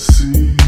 assim.